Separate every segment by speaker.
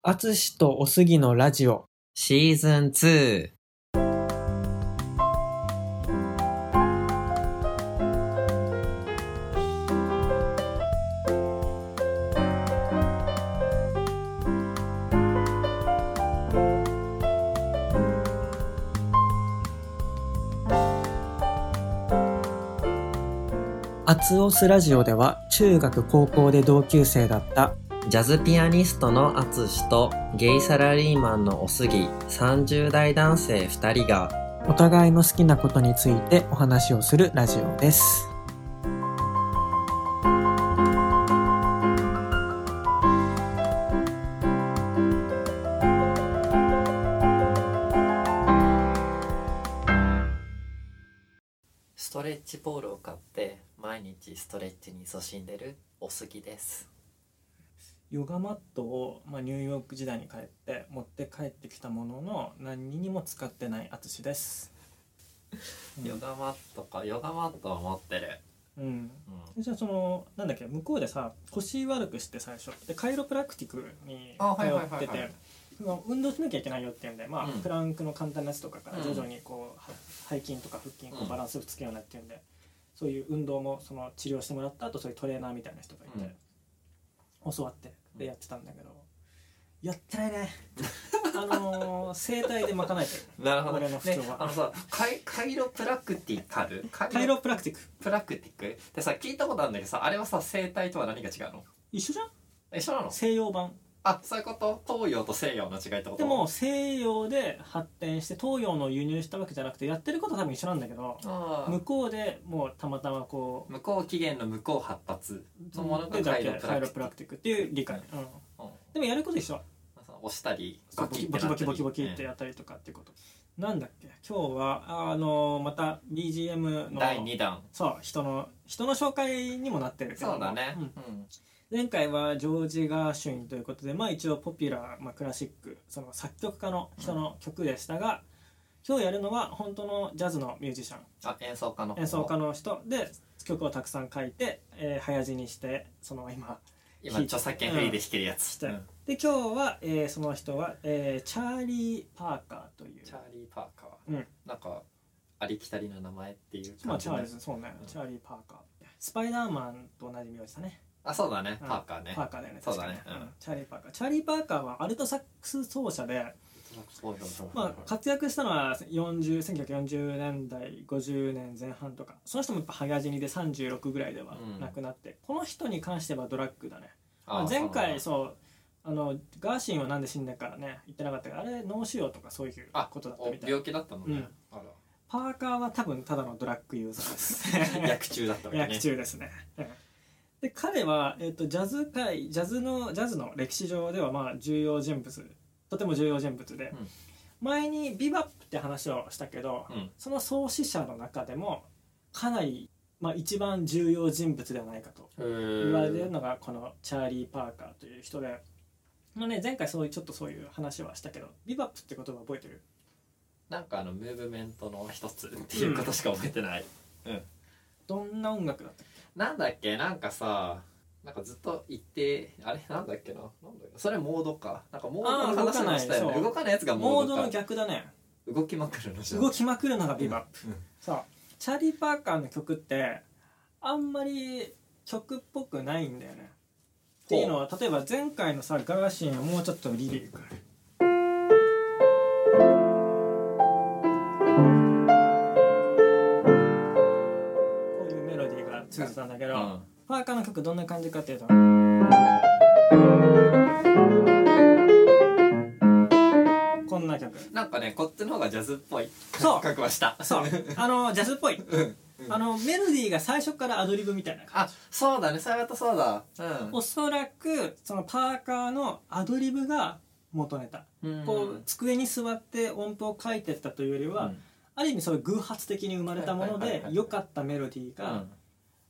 Speaker 1: あつしとおすぎのラジオ。
Speaker 2: シーズン2。
Speaker 1: あつおすラジオでは中学高校で同級生だった
Speaker 2: ジャズピアニストのアツシとゲイサラリーマンのおすぎ30代男性2人が
Speaker 1: お互いの好きなことについてお話をするラジオです。
Speaker 2: ストレッチボールを買って毎日ストレッチに勤しんでるおすぎです
Speaker 1: ヨガマットを、まあ、ニューヨーク時代に帰って持って帰ってきたものの何にも使ってないあつしです。
Speaker 2: ヨガマットか。ヨガマットは持ってる。
Speaker 1: うん、
Speaker 2: うん。
Speaker 1: じゃあそのなんだっけ向こうでさ腰悪くして最初。でカイロプラクティックに
Speaker 2: あ
Speaker 1: 通っててその運動しなきゃいけないよっていうんで、まあ
Speaker 2: うん。
Speaker 1: プランクの簡単なやつとかから
Speaker 2: うん
Speaker 1: 徐々にこう、は背筋とか腹筋こ
Speaker 2: う
Speaker 1: うん。バランスつけるようになっていうんで、そういう運動もその治療してもらった後そういうトレーナーみたいな人がいて、教わってでやってたんだけどやってないね。あのー整体で賄えてる。
Speaker 2: なるほど。
Speaker 1: 俺の不調は。
Speaker 2: ねあのさカイカイロプラクティカルカ
Speaker 1: カイロプラクティック。
Speaker 2: プラクティック？でさ聞いたことあるんだけどさあれはさ整体とは何が違うの？
Speaker 1: 一緒じゃん。
Speaker 2: 一緒なの？
Speaker 1: 西洋版
Speaker 2: あそういうこと？東洋と西洋の違いってこと？
Speaker 1: でも西洋で発展して東洋の輸入したわけじゃなくてやってることは多分一緒なんだけど向こうでもうたまたまこう
Speaker 2: 向こう起源の向こう発達。そのものがカイロプ
Speaker 1: ラ
Speaker 2: ラクティック
Speaker 1: っていう理解、うん、
Speaker 2: うん。
Speaker 1: でもやること一緒。
Speaker 2: 押したり
Speaker 1: ボキボキボキボキボキってやったりとかっていうこと、なんだっけ？今日はあのまた BGM の
Speaker 2: 第2弾。
Speaker 1: そう人の人の紹介にもなってるけど
Speaker 2: そうだね。
Speaker 1: ん。
Speaker 2: うん
Speaker 1: 前回はジョージ・ガーシュインということでまあ一応ポピュラー、まあ、クラシックその作曲家の人の曲でしたが、今日やるのは本当のジャズのミュージシャン。
Speaker 2: あ演奏家の方。
Speaker 1: 演奏家の人。で曲をたくさん書いて、えー早死にしてその今
Speaker 2: 今著作権フリーで弾けるやつ。うん。
Speaker 1: で今日は、えーその人は、えーチャーリー・パーカーという。
Speaker 2: チャーリー・パーカー。
Speaker 1: うん。
Speaker 2: なんかありきたりな名前っていう
Speaker 1: まあチャーリーそうね、
Speaker 2: うん。
Speaker 1: チャーリー・パーカー。スパイダーマンと同じ名字だね
Speaker 2: あそうだね。
Speaker 1: うん。
Speaker 2: パーカーね。
Speaker 1: パーカーだよね。
Speaker 2: そうだね。
Speaker 1: 確かに。
Speaker 2: うん。
Speaker 1: チャーリー・パーカー。チャーリー・パーカーはアルトサックス奏者でまあ、活躍したのは40 1940年代50年前半とか。その人もやっぱ早死にで36ぐらいでは
Speaker 2: うん。
Speaker 1: 亡くなって、この人に関してはドラッグだね。
Speaker 2: あ
Speaker 1: まあ、前回
Speaker 2: そう
Speaker 1: あのガーシンはなんで死んだかね言ってなかったけどあれ脳腫瘍とかそういう
Speaker 2: あ
Speaker 1: ことだった
Speaker 2: お
Speaker 1: みたい。
Speaker 2: 病気だったのね。
Speaker 1: うん。
Speaker 2: あ
Speaker 1: パーカーは多分ただのドラッグユーザーです
Speaker 2: ら 薬中だったわけね。
Speaker 1: 薬中ですね。うんで彼は、えっとジャズ界ジャズのジャズの歴史上ではまあ重要人物とても重要人物で、
Speaker 2: うん。
Speaker 1: 前にビバップって話をしたけど、
Speaker 2: うん。
Speaker 1: その創始者の中でもかなり、まあ、一番重要人物ではないかと言われてるのがこのチャーリー・パーカーという人で、まあね、前回そういうちょっとそういう話はしたけどビバップって言葉覚えてる？
Speaker 2: なんかあのムーブメントの一つっていうことしか覚えてない。
Speaker 1: どんな音楽だったっ
Speaker 2: なんだっけ？なんかさなんかずっと言ってあれ？なんだっけな？なんだっけそれモードか。なんかモードの話もしたよね。
Speaker 1: 動かない。そう。
Speaker 2: 動かないやつが
Speaker 1: けモードの
Speaker 2: モードか
Speaker 1: 逆だね。
Speaker 2: 動きまくるのじゃん。
Speaker 1: 動きまくるのがビバップ、
Speaker 2: うん。
Speaker 1: さあチャーリー・パーカーの曲ってあんまり曲っぽくないんだよね。っていうのは例えば前回のさガーシーンはもうちょっとリリックたんだけど、
Speaker 2: うん。
Speaker 1: パーカーの曲どんな感じかっていうとこんな曲。
Speaker 2: なんかねこっちの方がジャズっぽい。
Speaker 1: そう。
Speaker 2: 感覚はした。
Speaker 1: そう。あのジャズっぽい。
Speaker 2: うん。
Speaker 1: あのメロディーが最初からアドリブみたいな感
Speaker 2: あそうだね。そうやったそうだ。
Speaker 1: じおそらくそのパーカーのアドリブが元ネタ、
Speaker 2: うん。
Speaker 1: こう机に座って音符を書いてったというよりは、
Speaker 2: うん。
Speaker 1: ある意味そういう偶発的に生まれたもの
Speaker 2: はいはいはい
Speaker 1: かったメロディーが、
Speaker 2: うん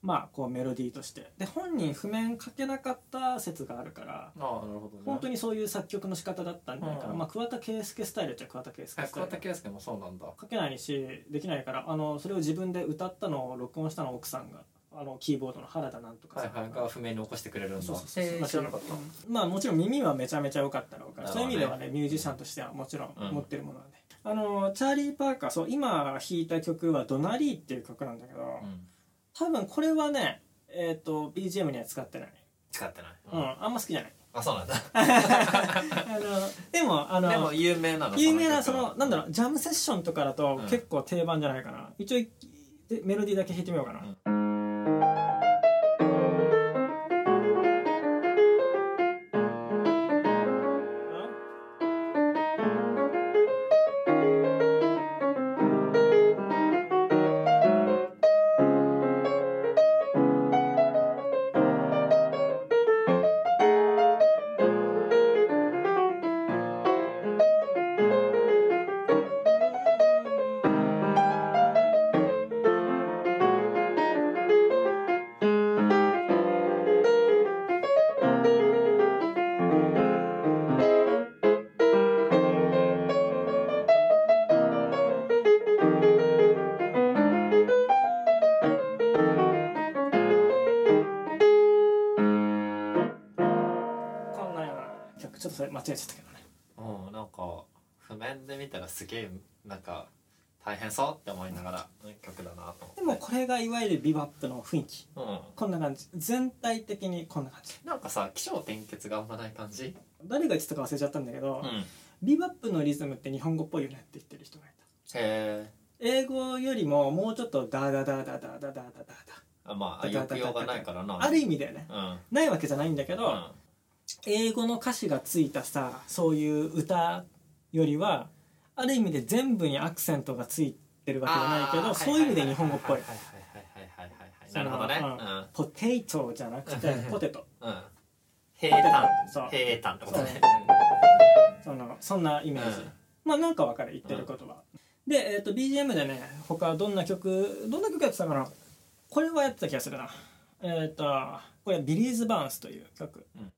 Speaker 1: まあこうメロディーとして。で本人譜面書けなかった説があるから
Speaker 2: ああなるほどね。
Speaker 1: 本当にそういう作曲の仕方だったんじゃないかな、
Speaker 2: うん
Speaker 1: まあ桑田佳祐スタイルっちゃ桑田佳祐スタイル
Speaker 2: あ桑田佳祐もそうなんだ。
Speaker 1: 書けないしできないからあのそれを自分で歌ったのを録音したのを奥さんがああのキーボードの原田なんとか
Speaker 2: はいはい。が譜面に起こしてくれるんだ。
Speaker 1: そうそうそう。
Speaker 2: 知らなかった。
Speaker 1: うん。まあもちろん耳はめちゃめちゃ良かったろうか。ら、
Speaker 2: ね
Speaker 1: そういう意味ではねミュージシャンとしてはもちろん
Speaker 2: うん。
Speaker 1: 持ってるものなんで、あのチャーリー・パーカーそう今弾いた曲は「ドナリー」っていう曲なんだけど、
Speaker 2: うん
Speaker 1: 多分これはねえっ、と BGM には使ってない、
Speaker 2: 使ってない。
Speaker 1: うんあんま好きじゃない。
Speaker 2: あそうなんだ。
Speaker 1: あのでもあの
Speaker 2: でも有名なの
Speaker 1: 有名なそのなんだろうジャムセッションとかだと
Speaker 2: うん。
Speaker 1: 結構定番じゃないかな、一応でメロディーだけ弾いてみようかな、
Speaker 2: うん
Speaker 1: ちょっとそれ間違えちゃったけどね。
Speaker 2: うんなんか譜面で見たらすげえなんか大変そうって思いながら曲だなと。
Speaker 1: でもこれがいわゆるビバップの雰囲気。
Speaker 2: うん。
Speaker 1: こんな感じ。全体的にこんな感じ。
Speaker 2: なんかさ起承転結があんまない感じ？
Speaker 1: 誰が言ってたか忘れちゃったんだけど、
Speaker 2: うん。
Speaker 1: ビバップのリズムって日本語っぽいよねって言ってる人がいた。
Speaker 2: へえ。
Speaker 1: 英語よりももうちょっとダダダダダダダダダ
Speaker 2: あまあ抑揚がないからな
Speaker 1: ダある意味だよね
Speaker 2: うん
Speaker 1: ないわけじゃないんだけど、
Speaker 2: うん
Speaker 1: 英語の歌詞がついたさそういう歌よりはある意味で全部にアクセントがついてるわけじゃないけどそういう意味で日本語っぽい。
Speaker 2: なるほどね。
Speaker 1: ポテイトじゃなくてポテト。
Speaker 2: うんうん平坦。
Speaker 1: そう。
Speaker 2: 平坦ってことね。
Speaker 1: そのそんなイメージ、
Speaker 2: うん。
Speaker 1: まあなんかわかる。言ってることは、で、えー、と BGM でね他どんな曲どんな曲やってたかな。これはやってた気がするな。えっ、とこれ「ビリーズ・バーンス」という曲、一曲これしかない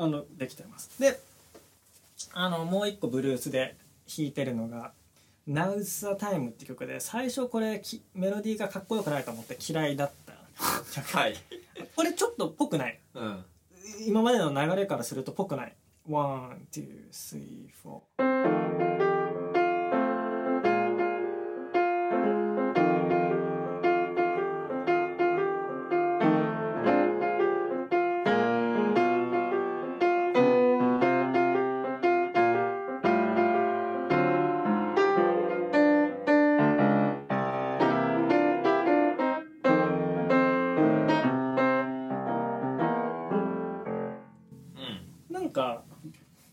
Speaker 1: あのできてます。であのもう一個ブルースで弾いてるのが「Now's the Time」って曲で最初これきメロディーがかっこよくないと思って嫌いだった。曲
Speaker 2: はい。
Speaker 1: これちょっとぽくない。
Speaker 2: うん。
Speaker 1: 今までの流れからするとぽくない。
Speaker 2: One,
Speaker 1: two, three, four。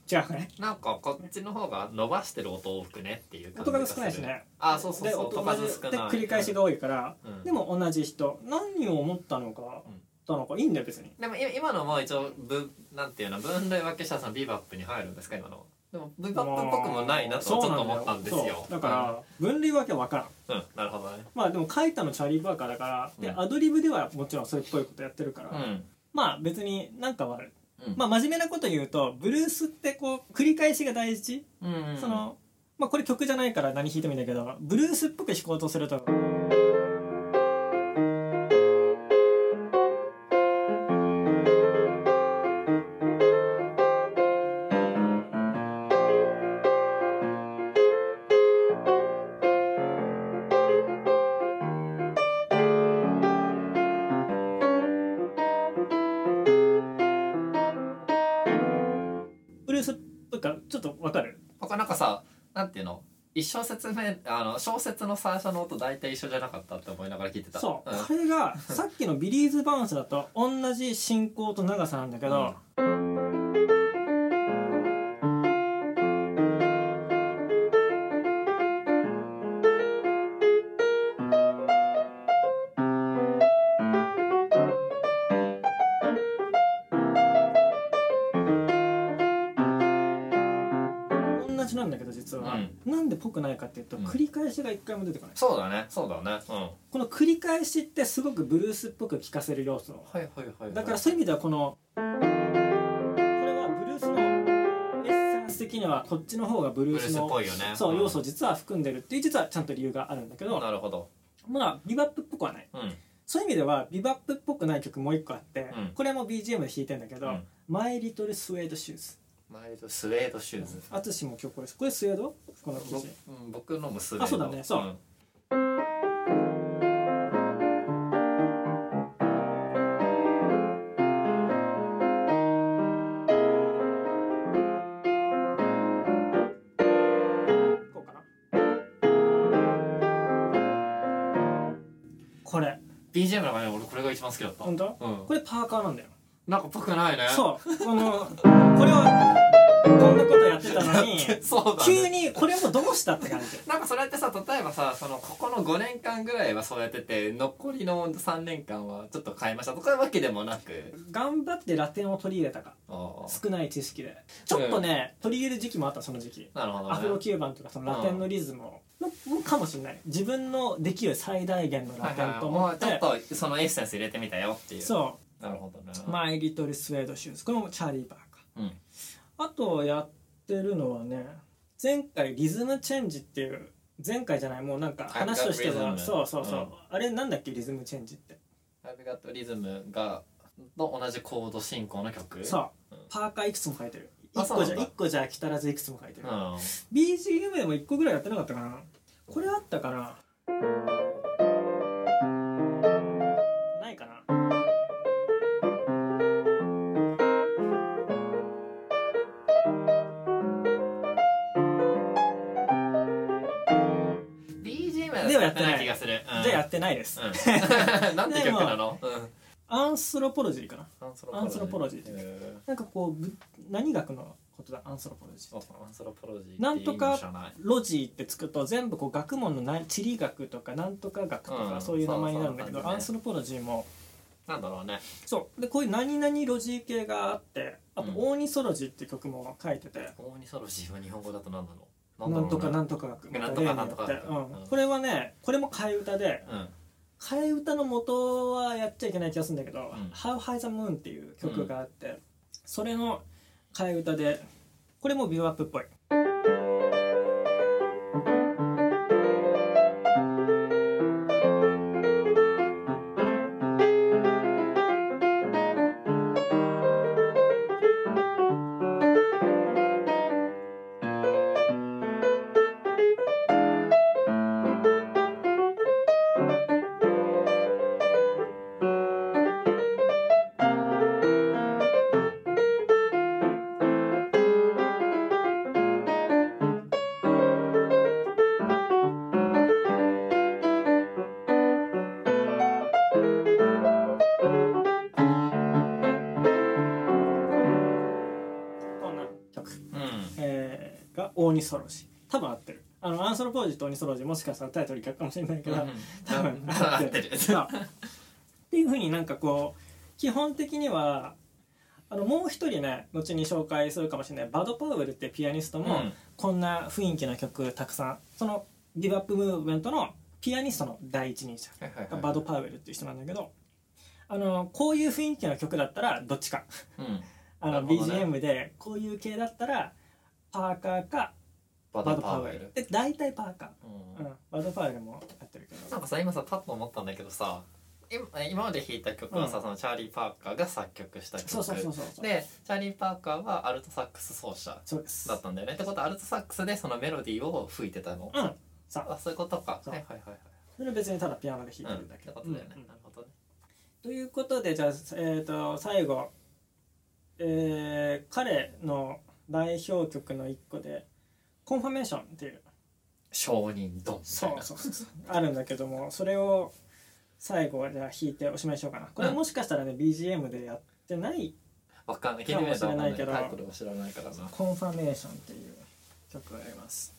Speaker 1: 違うね。
Speaker 2: なんかこっちの方が伸ばしてる音多くねっていう感じ
Speaker 1: 音数少ないしね。
Speaker 2: あそうそう
Speaker 1: で
Speaker 2: そう。音数少ない。
Speaker 1: で繰り返しが多いから、
Speaker 2: うん。
Speaker 1: でも同じ人。何を思ったのか、
Speaker 2: うん。
Speaker 1: たのかいいんだよ別に。
Speaker 2: でもい今のも一応ぶなんていうの？分類分けしたらそのビバップに入るんですか？今の。でもビバップっぽくもないなとちょっと思ったんですよ。
Speaker 1: だから、分類わけわからん。
Speaker 2: うん、うんなるほどね。
Speaker 1: まあでも書いたのチャーリー・バーカーだから、で
Speaker 2: うん。
Speaker 1: アドリブではもちろんそれっぽいことやってるから、
Speaker 2: うん。
Speaker 1: まあ別になんかは
Speaker 2: うん。
Speaker 1: まあ真面目なこと言うとブルースってこう繰り返しが大事、
Speaker 2: うん
Speaker 1: そのまあこれ曲じゃないから何弾いてもいいんだけどブルースっぽく弾こうとするとょっとわかる？
Speaker 2: 他なんかさなんていうの？一小節目あの小節の最初の音大体一緒じゃなかったって思いながら聞いてた。
Speaker 1: そう、
Speaker 2: ん。
Speaker 1: これがさっきのビリーズ・バウンスだと同じ進行と長さなんだけど、なんだけど実は、なんでぽくないかっていうと、繰り返しが一回も出てこない。
Speaker 2: そうだね。そうだね、
Speaker 1: この繰り返しってすごくブルースっぽく聴かせる要素、
Speaker 2: はいはいはい、
Speaker 1: だからそういう意味ではこのこれはブルースのエッセンス的にはこっちの方がブルースのそう要素を実は含んでるっていう実はちゃんと理由があるんだけど
Speaker 2: なるほど。
Speaker 1: まあビバップっぽくはない、そういう意味ではビバップっぽくない曲もう一個あって、これも BGM で弾いてんだけど「マイ・リトル・スウェード・シューズ」
Speaker 2: マイルスウェードシューズ。
Speaker 1: 淳も今日これこれスウェード？この生地
Speaker 2: うん僕のもスウェード。
Speaker 1: あそうだねそう、うん。これ。
Speaker 2: BGM の中で俺これが一番好きだった。
Speaker 1: 本当、うん、これパーカーなんだよ
Speaker 2: なんかぽくないね。
Speaker 1: そう。このこれはこんなことやってたのにそうだ、ね、急にこれもどうしたって感じ。
Speaker 2: なんかそれってさ例えばさそのここの5年間ぐらいはそうやってて残りの3年間はちょっと変えましたとかいうわけでもなく。
Speaker 1: 頑張ってラテンを取り入れたか。少ない知識で。ちょっとね、うん、取り入れる時期もあったその時期。
Speaker 2: なるほど、
Speaker 1: ね、アフロ9番とかそのラテンのリズムを、うん、かもしれない。自分のできる最大限のラテンと思って、
Speaker 2: はいはい、ちょっとそのエッセンス入れてみたよっていう。
Speaker 1: そう
Speaker 2: なるほどね
Speaker 1: マイ・リトル・スウェード・シューズ。これもチャーリー・パーカ
Speaker 2: ー、うん、
Speaker 1: あとやってるのはね前回リズムチェンジっていう前回じゃないもうなんか話としてはそうそうそう、うん、あれなんだっけリズムチェンジって？
Speaker 2: アビガットリズムがと同じコード進行の曲？
Speaker 1: そう、うん、パーカーいくつも書いてる。1個じゃ1個じゃ来たらずいくつも書いてる、うん、BGM でも1個ぐらいやってなかったかな。これあったかな？ってない。気がする、じゃあやってないです、
Speaker 2: なんて曲なの、
Speaker 1: アンスロポロジーかな。アンスロポロジー。なんかこう何学のことだ？アンスロポロジー
Speaker 2: アンスロポロジ
Speaker 1: ーなんとかロジーってつくと全部こう学問の地理学とかなんとか学とかそういう名前になるんだけど、アンスロポロジーも。
Speaker 2: なんだろうね。
Speaker 1: そう。でこういう何々ロジー系があってあと、オーニソロジーって曲も書いてて、
Speaker 2: オーニソロジーは日本語だと何なの？
Speaker 1: なんとかなんとか。学なんとかなんとか。これはねこれも替え歌で、替え歌の元はやっちゃいけない気がするんだけど「How High the Moon」っていう曲があって、それの替え歌でこれもビューアップっぽい。ニソロジー。多分合ってる。あのアンソロポージとオニソロジーもしかしたらタイトル逆かもしれないけど、うん、多分合ってる。っていうふうになんかこう基本的にはあのもう一人ね後に紹介するかもしれないバド・パウエルってピアニストも、こんな雰囲気の曲たくさんそのギブアップムーブメントのピアニストの第一人者。がバド・パウエルっていう人なんだけどあのこういう雰囲気の曲だったらどっちか、
Speaker 2: うん、
Speaker 1: あの、ね、BGM でこういう系だったらパーカーかバドパウエルえ大体パーカー、うん、バドパウエルもやってるけど。
Speaker 2: なんかさ今さパッと思ったんだけどさ今今まで弾いた曲はさ、うん、そのチャーリー・パーカーが作曲した曲
Speaker 1: そうそうそうそう。
Speaker 2: でチャーリー・パーカーはアルトサックス奏者だったんだよね。ってことはアルトサックスでそのメロディーを吹いてたの。
Speaker 1: うん。
Speaker 2: さあ。そういうことか。はいはいはいはい。
Speaker 1: それ別にただピアノで弾いてるだけ、
Speaker 2: うん、ってことだよね、うん、なるほどね。
Speaker 1: ということでじゃあ、えーと、最後、えー、彼の代表曲の一個でコンファメーションっていう。
Speaker 2: 証人ドン
Speaker 1: そうそうそう。あるんだけどもそれを最後はじゃあ弾いておしまいしようかな。これもしかしたらね、BGM でやってない
Speaker 2: わかんない。かもしれない。けどタイトルは知らないからな。
Speaker 1: コンファメーションっていう曲があります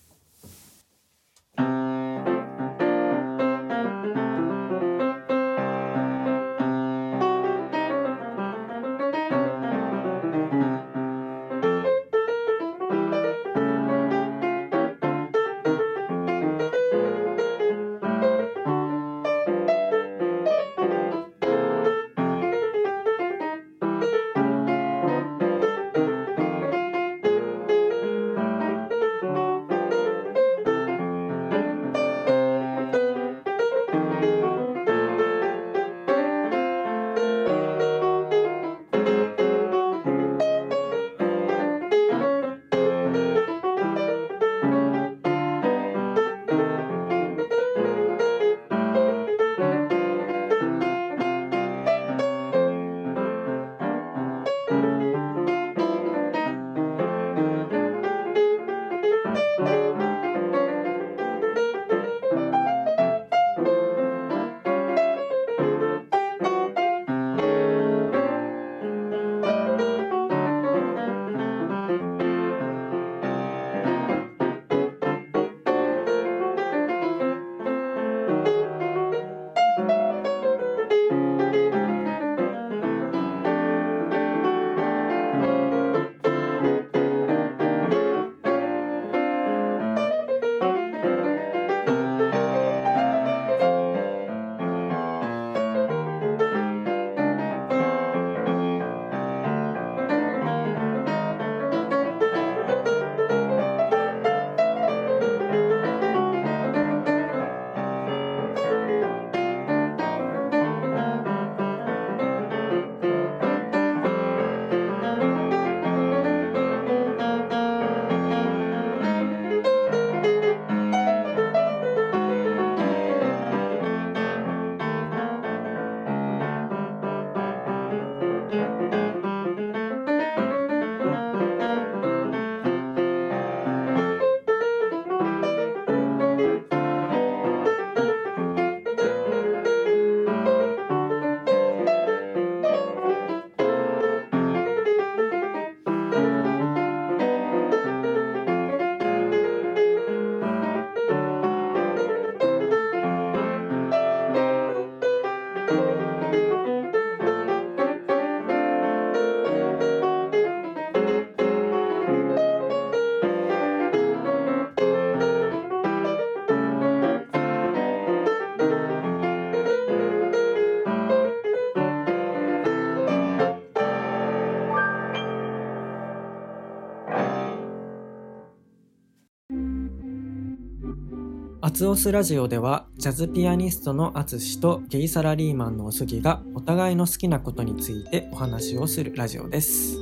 Speaker 1: ツオスラジオではジャズピアニストのアツシとゲイサラリーマンのおすぎがお互いの好きなことについてお話をするラジオです。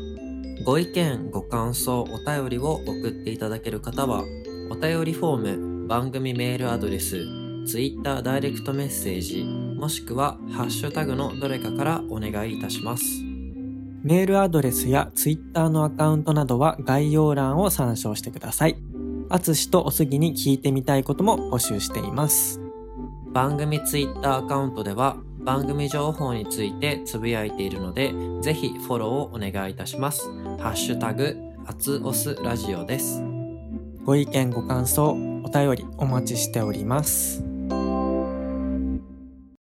Speaker 3: ご意見ご感想お便りを送っていただける方はお便りフォーム番組メールアドレス Twitter ダイレクトメッセージもしくはハッシュタグのどれかからお願いいたします。
Speaker 1: メールアドレスや Twitter のアカウントなどは概要欄を参照してください。あつしとおすぎに聞いてみたいことも募集しています。
Speaker 3: 番組ツイッターアカウントでは番組情報についてつぶやいているので、ぜひフォローをお願いいたします。ハッシュタグ、アツオスラジオです。
Speaker 1: ご意見ご感想、お便りお待ちしております。